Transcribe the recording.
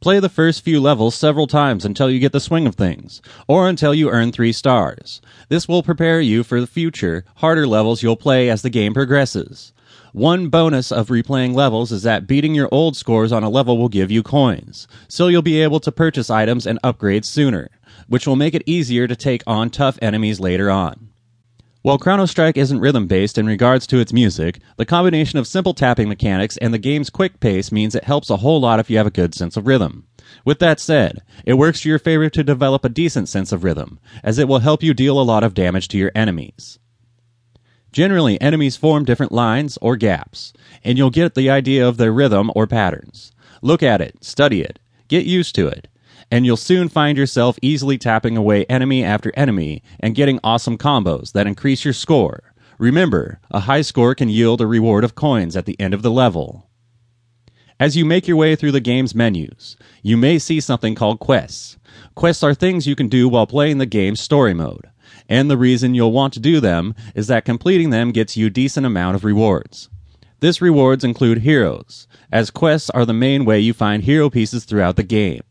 Play the first few levels several times until you get the swing of things, or until you earn 3 stars. This will prepare you for the future, harder levels you'll play as the game progresses. One bonus of replaying levels is that beating your old scores on a level will give you coins, so you'll be able to purchase items and upgrades sooner, which will make it easier to take on tough enemies later on. While Chrono Strike isn't rhythm based in regards to its music, the combination of simple tapping mechanics and the game's quick pace means it helps a whole lot if you have a good sense of rhythm. With that said, it works to your favor to develop a decent sense of rhythm, as it will help you deal a lot of damage to your enemies. Generally, enemies form different lines or gaps, and you'll get the idea of their rhythm or patterns. Look at it, study it, get used to it, and you'll soon find yourself easily tapping away enemy after enemy and getting awesome combos that increase your score. Remember, a high score can yield a reward of coins at the end of the level. As you make your way through the game's menus, you may see something called quests. Quests are things you can do while playing the game's story mode. And the reason you'll want to do them is that completing them gets you a decent amount of rewards. This rewards include heroes, as quests are the main way you find hero pieces throughout the game.